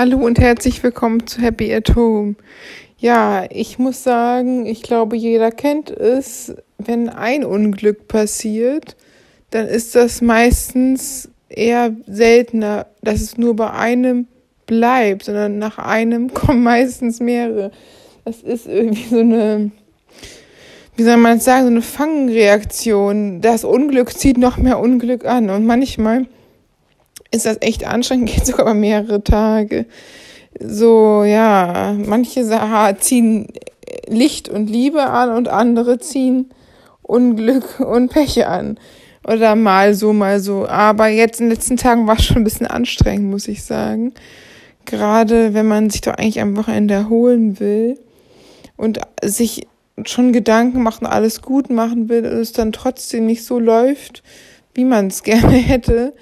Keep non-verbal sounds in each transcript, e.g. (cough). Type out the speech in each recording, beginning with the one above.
Hallo und herzlich willkommen zu Happy at Home. Ja, ich muss sagen, ich glaube, jeder kennt es, wenn ein Unglück passiert, dann ist das meistens eher seltener, dass es nur bei einem bleibt, sondern nach einem (laughs) kommen meistens mehrere. Das ist irgendwie so eine, wie soll man sagen, so eine Fangreaktion. Das Unglück zieht noch mehr Unglück an und manchmal ist das echt anstrengend, (laughs) geht sogar über mehrere Tage. So, ja, manche ziehen Licht und Liebe an und andere ziehen Unglück und Pech an. Oder mal so, mal so. Aber jetzt in den letzten Tagen war es schon ein bisschen anstrengend, muss ich sagen. Gerade wenn man sich doch eigentlich am Wochenende erholen will und sich schon Gedanken macht und alles gut machen will und es dann trotzdem nicht so läuft, wie man es (laughs) gerne hätte,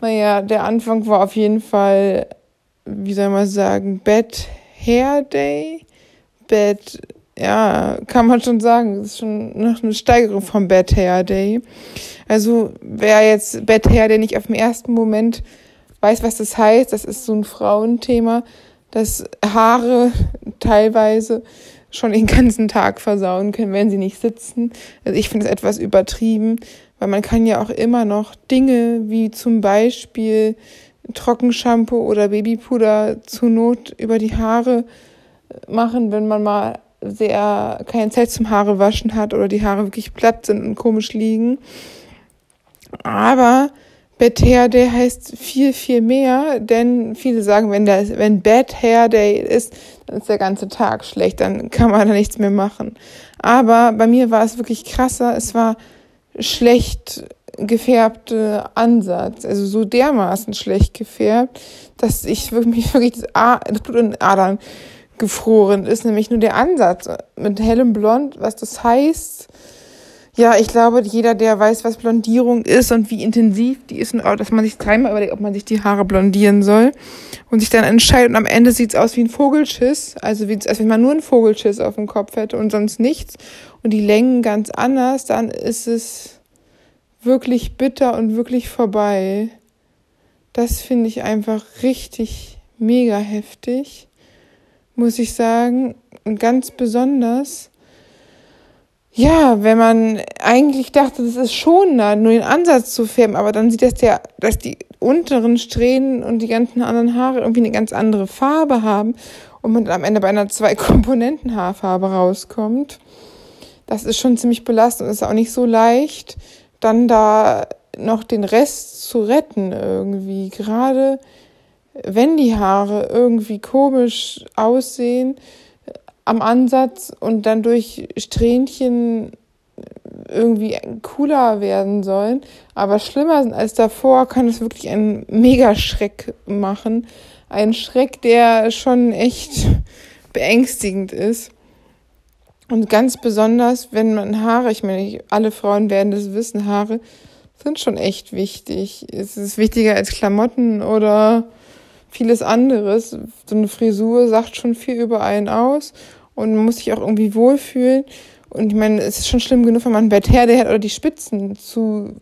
naja, der Anfang war auf jeden Fall, wie soll man sagen, Bad Hair Day. Bad, ja, kann man schon sagen. Das ist schon noch eine Steigerung vom Bad Hair Day. Also, wer jetzt Bad Hair Day nicht auf den ersten Moment weiß, was das heißt, das ist so ein Frauenthema, dass Haare teilweise schon den ganzen Tag versauen können, wenn sie nicht sitzen. Also ich finde es etwas übertrieben. Weil man kann ja auch immer noch Dinge wie zum Beispiel Trockenshampoo oder Babypuder zur Not über die Haare machen, wenn man mal sehr keine Zeit zum Haare waschen hat oder die Haare wirklich platt sind und komisch liegen. Aber Bad Hair Day heißt viel, viel mehr, denn viele sagen, wenn, der, wenn Bad Hair Day ist, dann ist der ganze Tag schlecht, dann kann man da nichts mehr machen. Aber bei mir war es wirklich krasser. Es war schlecht gefärbte Ansatz, also so dermaßen schlecht gefärbt, dass ich wirklich, (laughs) wirklich das, A das Blut in den Adern gefroren ist, nämlich nur der Ansatz mit hellem Blond, was das heißt. Ja, ich glaube, jeder, der weiß, was Blondierung ist und wie intensiv die ist, und dass man sich dreimal überlegt, ob man sich die Haare blondieren soll und sich dann entscheidet und am Ende sieht's aus wie ein Vogelschiss, also wie, als wenn man nur einen Vogelschiss auf dem Kopf hätte und sonst nichts und die Längen ganz anders, dann ist es wirklich bitter und wirklich vorbei. Das finde ich einfach richtig mega heftig, muss ich sagen. Und ganz besonders, ja, wenn man eigentlich dachte, das ist schon nah, nur den Ansatz zu färben, aber dann sieht das der, dass die unteren Strähnen und die ganzen anderen Haare irgendwie eine ganz andere Farbe haben und man am Ende bei einer Zwei-Komponenten-Haarfarbe rauskommt das ist schon ziemlich belastend. Ist auch nicht so leicht, dann da noch den Rest zu retten irgendwie. Gerade wenn die Haare irgendwie komisch aussehen am Ansatz und dann durch Strähnchen irgendwie cooler werden sollen, aber schlimmer sind als davor, kann es wirklich einen Megaschreck machen. Ein Schreck, der schon echt (laughs) beängstigend ist. Und ganz besonders, wenn man Haare, ich meine, alle Frauen werden das wissen, Haare sind schon echt wichtig. Es ist wichtiger als Klamotten oder vieles anderes. So eine Frisur sagt schon viel über einen aus und man muss sich auch irgendwie wohlfühlen. Und ich meine, es ist schon schlimm genug, wenn man ein Bett her, hat oder die Spitzen zu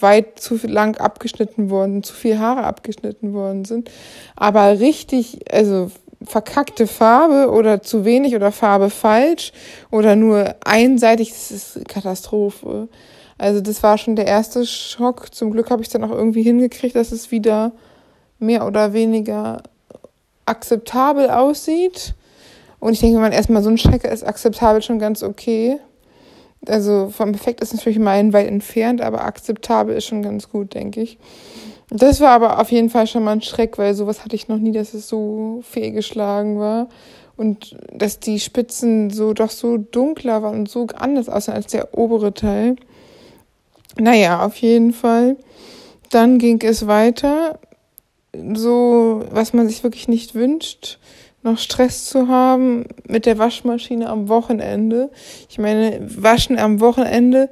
weit, zu lang abgeschnitten worden, zu viel Haare abgeschnitten worden sind. Aber richtig, also verkackte Farbe oder zu wenig oder Farbe falsch oder nur einseitig, das ist Katastrophe. Also das war schon der erste Schock. Zum Glück habe ich dann auch irgendwie hingekriegt, dass es wieder mehr oder weniger akzeptabel aussieht. Und ich denke, wenn man erstmal so ein Checker ist, akzeptabel schon ganz okay. Also vom Effekt ist natürlich meilenweit entfernt, aber akzeptabel ist schon ganz gut, denke ich. Das war aber auf jeden Fall schon mal ein Schreck, weil sowas hatte ich noch nie, dass es so fehlgeschlagen war. Und dass die Spitzen so doch so dunkler waren und so anders aussehen als der obere Teil. Naja, auf jeden Fall. Dann ging es weiter. So, was man sich wirklich nicht wünscht, noch Stress zu haben mit der Waschmaschine am Wochenende. Ich meine, Waschen am Wochenende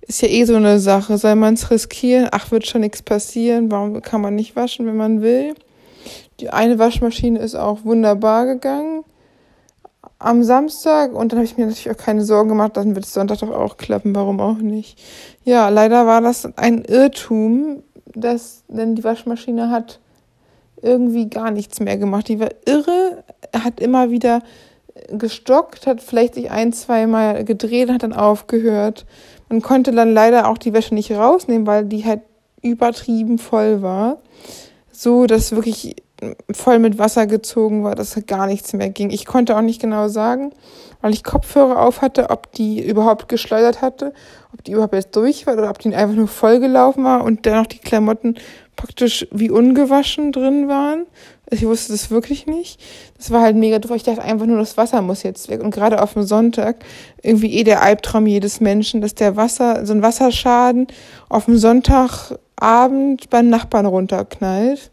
ist ja eh so eine Sache. Soll man es riskieren? Ach, wird schon nichts passieren. Warum kann man nicht waschen, wenn man will? Die eine Waschmaschine ist auch wunderbar gegangen am Samstag und dann habe ich mir natürlich auch keine Sorgen gemacht, dann wird es Sonntag doch auch klappen, warum auch nicht. Ja, leider war das ein Irrtum, dass denn die Waschmaschine hat irgendwie gar nichts mehr gemacht. Die war irre, hat immer wieder gestockt, hat vielleicht sich ein, zwei Mal gedreht hat dann aufgehört. Man konnte dann leider auch die Wäsche nicht rausnehmen, weil die halt übertrieben voll war. So, dass wirklich voll mit Wasser gezogen war, dass gar nichts mehr ging. Ich konnte auch nicht genau sagen, weil ich Kopfhörer auf hatte, ob die überhaupt geschleudert hatte, ob die überhaupt jetzt durch war oder ob die einfach nur vollgelaufen war und dann noch die Klamotten praktisch wie ungewaschen drin waren. Ich wusste das wirklich nicht. Das war halt mega doof. Ich dachte einfach nur, das Wasser muss jetzt weg. Und gerade auf dem Sonntag, irgendwie eh der Albtraum jedes Menschen, dass der Wasser, so ein Wasserschaden auf dem Sonntagabend beim Nachbarn runterknallt.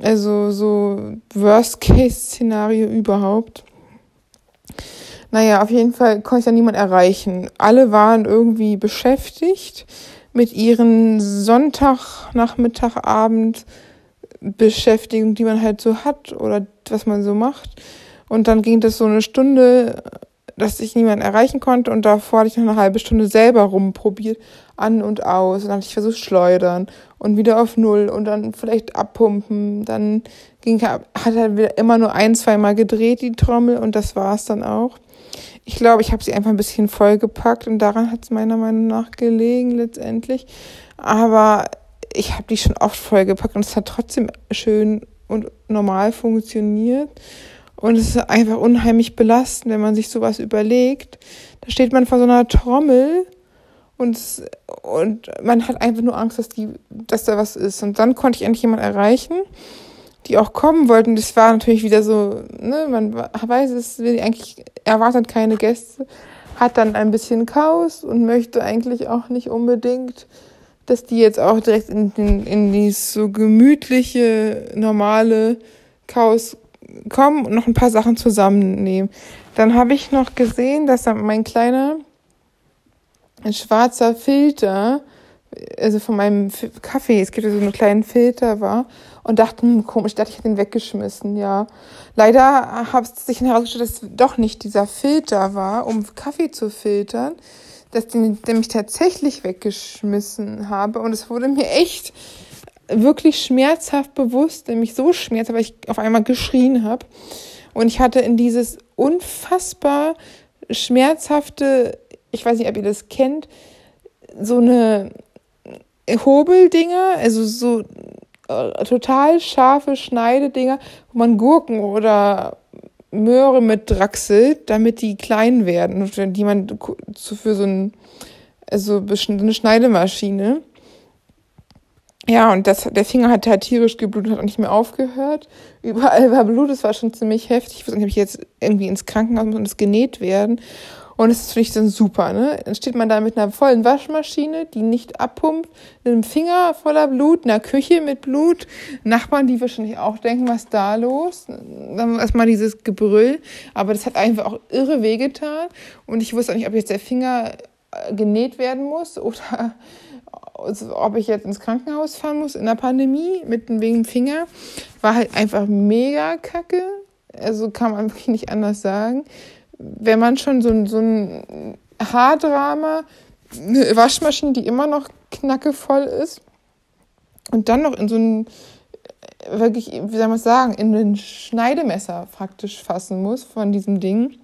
Also so Worst-Case-Szenario überhaupt. Naja, auf jeden Fall konnte ich da niemand erreichen. Alle waren irgendwie beschäftigt mit ihren Sonntag, Nachmittag, Abend Beschäftigung, die man halt so hat oder was man so macht. Und dann ging das so eine Stunde, dass ich niemanden erreichen konnte und davor hatte ich noch eine halbe Stunde selber rumprobiert, an und aus. Und dann habe ich versucht schleudern und wieder auf Null und dann vielleicht abpumpen. Dann ging, hat er wieder immer nur ein, zwei Mal gedreht, die Trommel, und das war es dann auch. Ich glaube, ich habe sie einfach ein bisschen vollgepackt und daran hat es meiner Meinung nach gelegen letztendlich. Aber ich habe die schon oft vollgepackt und es hat trotzdem schön und normal funktioniert. Und es ist einfach unheimlich belastend, wenn man sich sowas überlegt. Da steht man vor so einer Trommel und, und man hat einfach nur Angst, dass, die, dass da was ist. Und dann konnte ich endlich jemanden erreichen, die auch kommen wollten. Das war natürlich wieder so, ne, man weiß es, eigentlich erwartet keine Gäste, hat dann ein bisschen Chaos und möchte eigentlich auch nicht unbedingt dass die jetzt auch direkt in, in, in dieses so gemütliche, normale Chaos kommen und noch ein paar Sachen zusammennehmen. Dann habe ich noch gesehen, dass mein kleiner ein schwarzer Filter, also von meinem Kaffee, es gibt ja so einen kleinen Filter war und dachte, hm, komisch, dachte ich hätte ihn weggeschmissen, ja. Leider hat es sich herausgestellt, dass es doch nicht dieser Filter war, um Kaffee zu filtern, dass den, den ich tatsächlich weggeschmissen habe. Und es wurde mir echt wirklich schmerzhaft bewusst, nämlich so schmerzhaft, weil ich auf einmal geschrien habe. Und ich hatte in dieses unfassbar schmerzhafte, ich weiß nicht, ob ihr das kennt, so eine Hobeldinger, also so äh, total scharfe Schneidedinger, wo man Gurken oder Möhre mit draxelt, damit die klein werden, die man für so ein, also eine Schneidemaschine. Ja, und das, der Finger hat halt tierisch geblutet, hat auch nicht mehr aufgehört. Überall war Blut, es war schon ziemlich heftig. Ich weiß nicht, ob ich jetzt irgendwie ins Krankenhaus muss und es genäht werden. Und es ist natürlich dann super, ne? Dann steht man da mit einer vollen Waschmaschine, die nicht abpumpt, einem Finger voller Blut, einer Küche mit Blut, Nachbarn, die wahrscheinlich auch denken, was ist da los? Dann erstmal dieses Gebrüll. Aber das hat einfach auch irre wehgetan. Und ich wusste auch nicht, ob jetzt der Finger äh, genäht werden muss oder (laughs) ob ich jetzt ins Krankenhaus fahren muss in der Pandemie mit wegen Finger. War halt einfach mega kacke. Also kann man wirklich nicht anders sagen wenn man schon so, ein so ein Haardrama, eine Waschmaschine, die immer noch knackevoll ist, und dann noch in so ein, wirklich, wie soll man sagen, in ein Schneidemesser praktisch fassen muss von diesem Ding.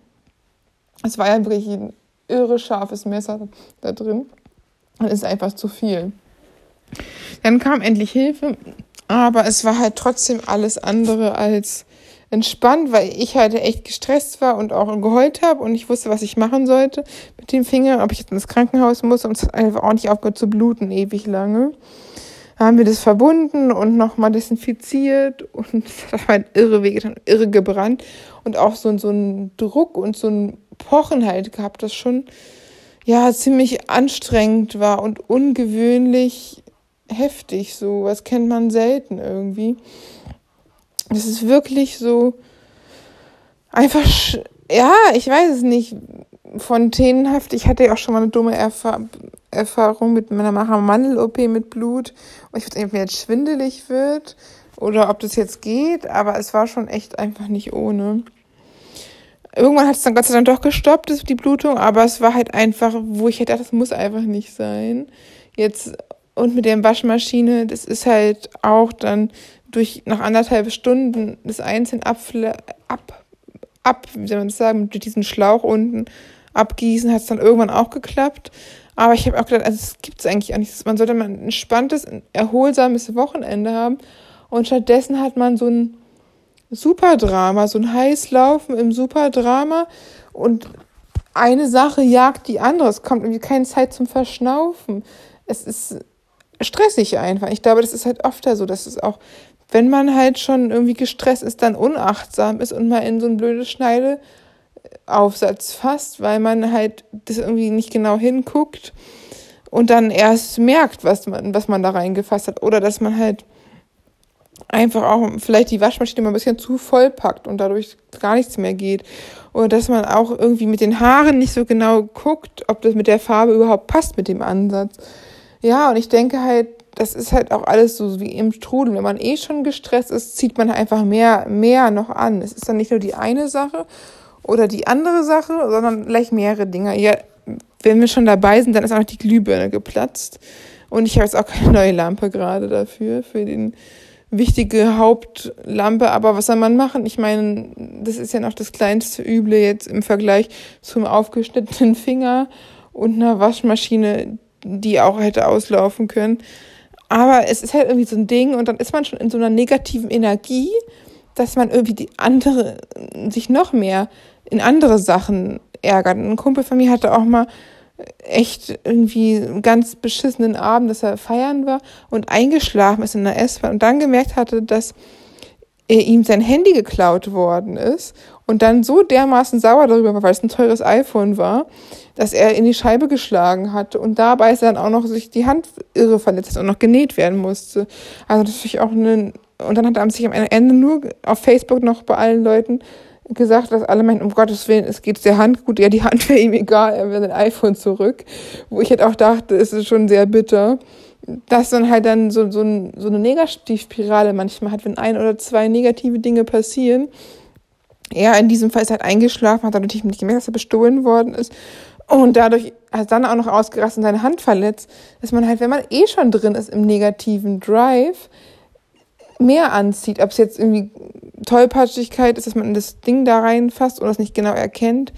Es war ja wirklich ein irre scharfes Messer da drin. Und ist einfach zu viel. Dann kam endlich Hilfe, aber es war halt trotzdem alles andere als entspannt, weil ich halt echt gestresst war und auch geheult habe und ich wusste, was ich machen sollte mit dem Finger, ob ich jetzt ins Krankenhaus muss und es hat einfach auch nicht aufgehört zu bluten, ewig lange. Da haben wir das verbunden und nochmal desinfiziert und (laughs) das hat halt irre wehgetan, irre gebrannt und auch so, so ein Druck und so ein Pochen halt gehabt, das schon ja ziemlich anstrengend war und ungewöhnlich heftig so. Was kennt man selten irgendwie. Das ist wirklich so einfach, ja, ich weiß es nicht, fontänenhaft. Ich hatte ja auch schon mal eine dumme Erfa Erfahrung mit meiner Mandel-OP mit Blut. Und ich weiß nicht, ob mir jetzt schwindelig wird oder ob das jetzt geht, aber es war schon echt einfach nicht ohne. Irgendwann hat es dann Gott sei Dank doch gestoppt, die Blutung, aber es war halt einfach, wo ich hätte gedacht, das muss einfach nicht sein. Jetzt und mit der Waschmaschine, das ist halt auch dann durch nach anderthalb Stunden das einzeln abfle ab, ab, wie soll man das sagen, mit diesem Schlauch unten abgießen, hat es dann irgendwann auch geklappt. Aber ich habe auch gedacht, also es gibt es eigentlich auch nicht. Man sollte mal ein entspanntes, erholsames Wochenende haben. Und stattdessen hat man so ein Superdrama, so ein Heißlaufen im Superdrama. Und eine Sache jagt die andere. Es kommt irgendwie keine Zeit zum Verschnaufen. Es ist stressig einfach. Ich glaube, das ist halt oft so, dass es auch, wenn man halt schon irgendwie gestresst ist, dann unachtsam ist und mal in so ein blödes Schneideaufsatz fasst, weil man halt das irgendwie nicht genau hinguckt und dann erst merkt, was man, was man da reingefasst hat. Oder dass man halt einfach auch vielleicht die Waschmaschine mal ein bisschen zu voll packt und dadurch gar nichts mehr geht. Oder dass man auch irgendwie mit den Haaren nicht so genau guckt, ob das mit der Farbe überhaupt passt mit dem Ansatz. Ja, und ich denke halt, das ist halt auch alles so wie im Strudel. Wenn man eh schon gestresst ist, zieht man einfach mehr, mehr noch an. Es ist dann nicht nur die eine Sache oder die andere Sache, sondern gleich mehrere Dinge. Ja, wenn wir schon dabei sind, dann ist auch noch die Glühbirne geplatzt. Und ich habe jetzt auch keine neue Lampe gerade dafür, für den wichtige Hauptlampe. Aber was soll man machen? Ich meine, das ist ja noch das kleinste Üble jetzt im Vergleich zum aufgeschnittenen Finger und einer Waschmaschine, die auch hätte auslaufen können. Aber es ist halt irgendwie so ein Ding und dann ist man schon in so einer negativen Energie, dass man irgendwie die andere, sich noch mehr in andere Sachen ärgert. Ein Kumpel von mir hatte auch mal echt irgendwie einen ganz beschissenen Abend, dass er feiern war und eingeschlafen ist in der S-Bahn und dann gemerkt hatte, dass ihm sein Handy geklaut worden ist und dann so dermaßen sauer darüber war, weil es ein teures iPhone war, dass er in die Scheibe geschlagen hatte und dabei ist dann auch noch sich die Hand irre verletzt und noch genäht werden musste. Also das ist auch eine und dann hat er sich am Ende nur auf Facebook noch bei allen Leuten gesagt, dass alle meinten, um Gottes Willen, es geht der Hand gut, ja, die Hand wäre ihm egal, er will sein iPhone zurück. Wo ich halt auch dachte, es ist schon sehr bitter, dass man halt dann so, so, so eine Negativspirale manchmal hat, wenn ein oder zwei negative Dinge passieren. Er in diesem Fall ist halt eingeschlafen, hat natürlich nicht gemerkt, dass er bestohlen worden ist. Und dadurch hat dann auch noch ausgerastet und seine Hand verletzt, dass man halt, wenn man eh schon drin ist im negativen Drive, mehr anzieht. Ob es jetzt irgendwie Tollpatschigkeit ist, dass man das Ding da reinfasst und das nicht genau erkennt,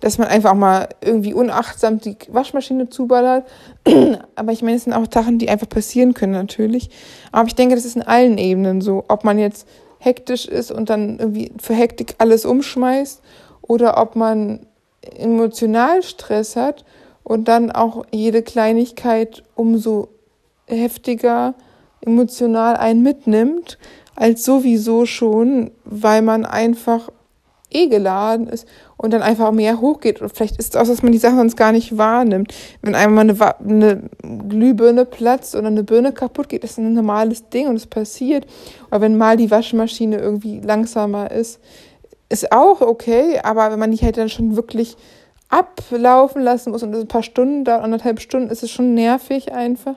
dass man einfach mal irgendwie unachtsam die Waschmaschine zuballert. (clears throat) Aber ich meine, es sind auch Sachen, die einfach passieren können natürlich. Aber ich denke, das ist in allen Ebenen so. Ob man jetzt hektisch ist und dann irgendwie für Hektik alles umschmeißt oder ob man emotional Stress hat und dann auch jede Kleinigkeit umso heftiger emotional einen mitnimmt, als sowieso schon, weil man einfach eh geladen ist und dann einfach mehr hochgeht. Und vielleicht ist es auch, dass man die Sachen sonst gar nicht wahrnimmt. Wenn einmal eine, eine Glühbirne platzt oder eine Birne kaputt geht, ist ein normales Ding und es passiert. Oder wenn mal die Waschmaschine irgendwie langsamer ist, ist auch okay, aber wenn man die halt dann schon wirklich ablaufen lassen muss und das ein paar Stunden dauert, anderthalb Stunden, ist es schon nervig einfach.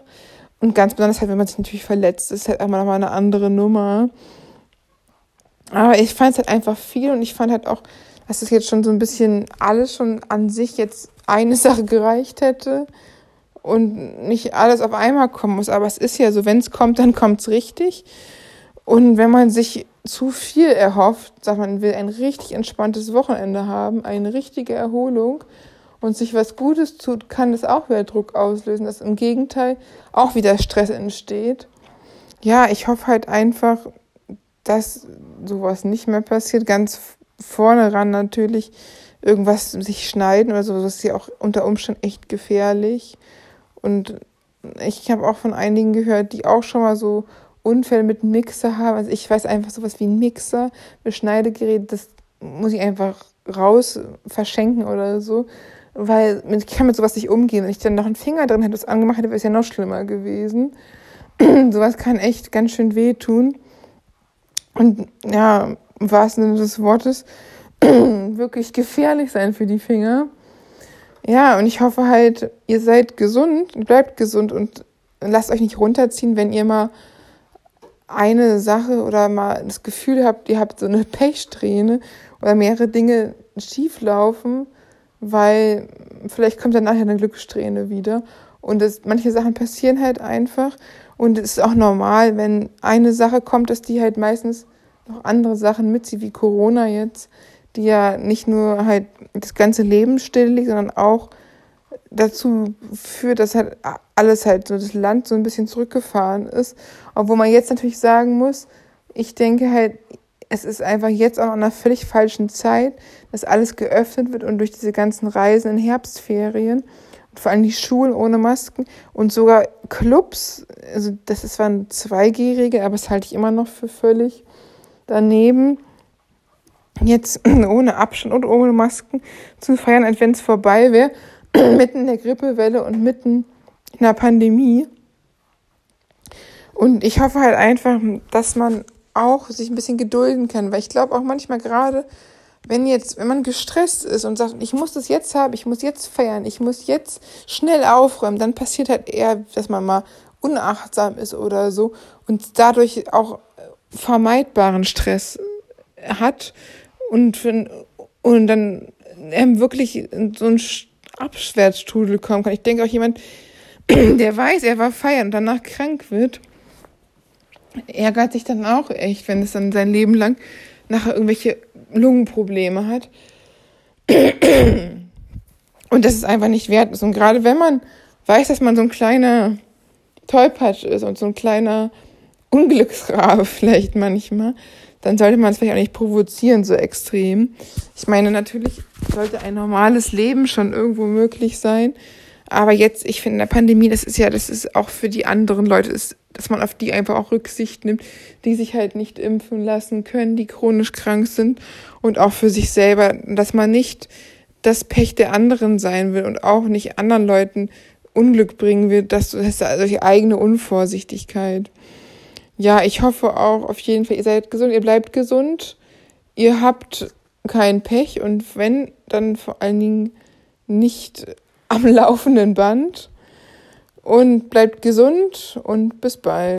Und ganz besonders halt, wenn man sich natürlich verletzt, ist halt einmal nochmal eine andere Nummer. Aber ich fand es halt einfach viel und ich fand halt auch, dass es jetzt schon so ein bisschen alles schon an sich jetzt eine (laughs) Sache gereicht hätte und nicht alles auf einmal kommen muss. Aber es ist ja so, wenn es kommt, dann kommt es richtig. Und wenn man sich zu viel erhofft, sagt man, will ein richtig entspanntes Wochenende haben, eine richtige Erholung, und sich was Gutes tut, kann das auch wieder Druck auslösen, dass im Gegenteil auch wieder Stress entsteht. Ja, ich hoffe halt einfach, dass sowas nicht mehr passiert. Ganz vorne ran natürlich irgendwas sich schneiden oder so, das ist ja auch unter Umständen echt gefährlich. Und ich habe auch von einigen gehört, die auch schon mal so Unfälle mit Mixer haben. Also ich weiß einfach sowas wie ein Mixer, ein Schneidegerät, das muss ich einfach raus verschenken oder so weil ich kann mit sowas nicht umgehen. Wenn ich dann noch einen Finger drin hätte, das angemacht hätte, wäre es ja noch schlimmer gewesen. (clears throat) sowas kann echt ganz schön wehtun. Und ja, im wahrsten Sinne des Wortes, (clears throat) wirklich gefährlich sein für die Finger. Ja, und ich hoffe halt, ihr seid gesund, bleibt gesund und lasst euch nicht runterziehen, wenn ihr mal eine Sache oder mal das Gefühl habt, ihr habt so eine (laughs) Pechsträhne oder mehrere Dinge schief laufen weil vielleicht kommt dann nachher eine Glückssträhne wieder. Und das, manche Sachen passieren halt einfach. Und es ist auch normal, wenn eine Sache kommt, dass die halt meistens noch andere Sachen mitzieht, wie Corona jetzt, die ja nicht nur halt das ganze Leben stilllegt, sondern auch dazu führt, dass halt alles halt so das Land so ein bisschen zurückgefahren ist. Obwohl man jetzt natürlich sagen muss, ich denke halt, es ist einfach jetzt auch in einer völlig falschen Zeit, dass alles geöffnet wird und durch diese ganzen Reisen in Herbstferien vor allem die Schulen ohne Masken und sogar Clubs, also das ist zwar ein 2G-Regel, aber das halte ich immer noch für völlig daneben, jetzt (clears throat) ohne Abstand und ohne Masken zu feiern, als wenn es vorbei wäre, (clears throat) mitten in der Grippewelle und mitten in der Pandemie. Und ich hoffe halt einfach, dass man auch sich ein bisschen gedulden kann, weil ich glaube auch manchmal gerade, wenn jetzt, wenn man gestresst ist und sagt, ich muss das jetzt haben, ich muss jetzt feiern, ich muss jetzt schnell aufräumen, dann passiert halt eher, dass man mal unachtsam ist oder so und dadurch auch vermeidbaren Stress hat und, und dann wirklich in so ein Abwärtsstrudel kommen kann. Ich denke auch jemand, (clears throat) der weiß, er war feiern und danach krank wird, ärgert sich dann auch echt, wenn es dann sein Leben lang nachher irgendwelche Lungenprobleme hat. (clears throat) Und das ist einfach nicht wert Und gerade wenn man weiß, dass man so ein kleiner Tollpatsch ist und so ein kleiner Unglücksrabe (laughs) vielleicht manchmal, dann sollte man es vielleicht auch nicht provozieren so extrem. Ich meine, natürlich sollte ein normales Leben schon irgendwo möglich sein. Aber jetzt, ich finde, in der Pandemie, das ist ja, das ist auch für die anderen Leute, ist, dass man auf die einfach auch Rücksicht nimmt, die sich halt nicht impfen lassen können, die chronisch krank sind und auch für sich selber, dass man nicht das Pech der anderen sein will und auch nicht anderen Leuten Unglück bringen will, dass das ist also die eigene Unvorsichtigkeit. Ja, ich hoffe auch auf jeden Fall, ihr seid gesund, ihr bleibt gesund, ihr habt kein Pech und wenn, dann vor allen Dingen nicht am laufenden Band und bleibt gesund und bis bald.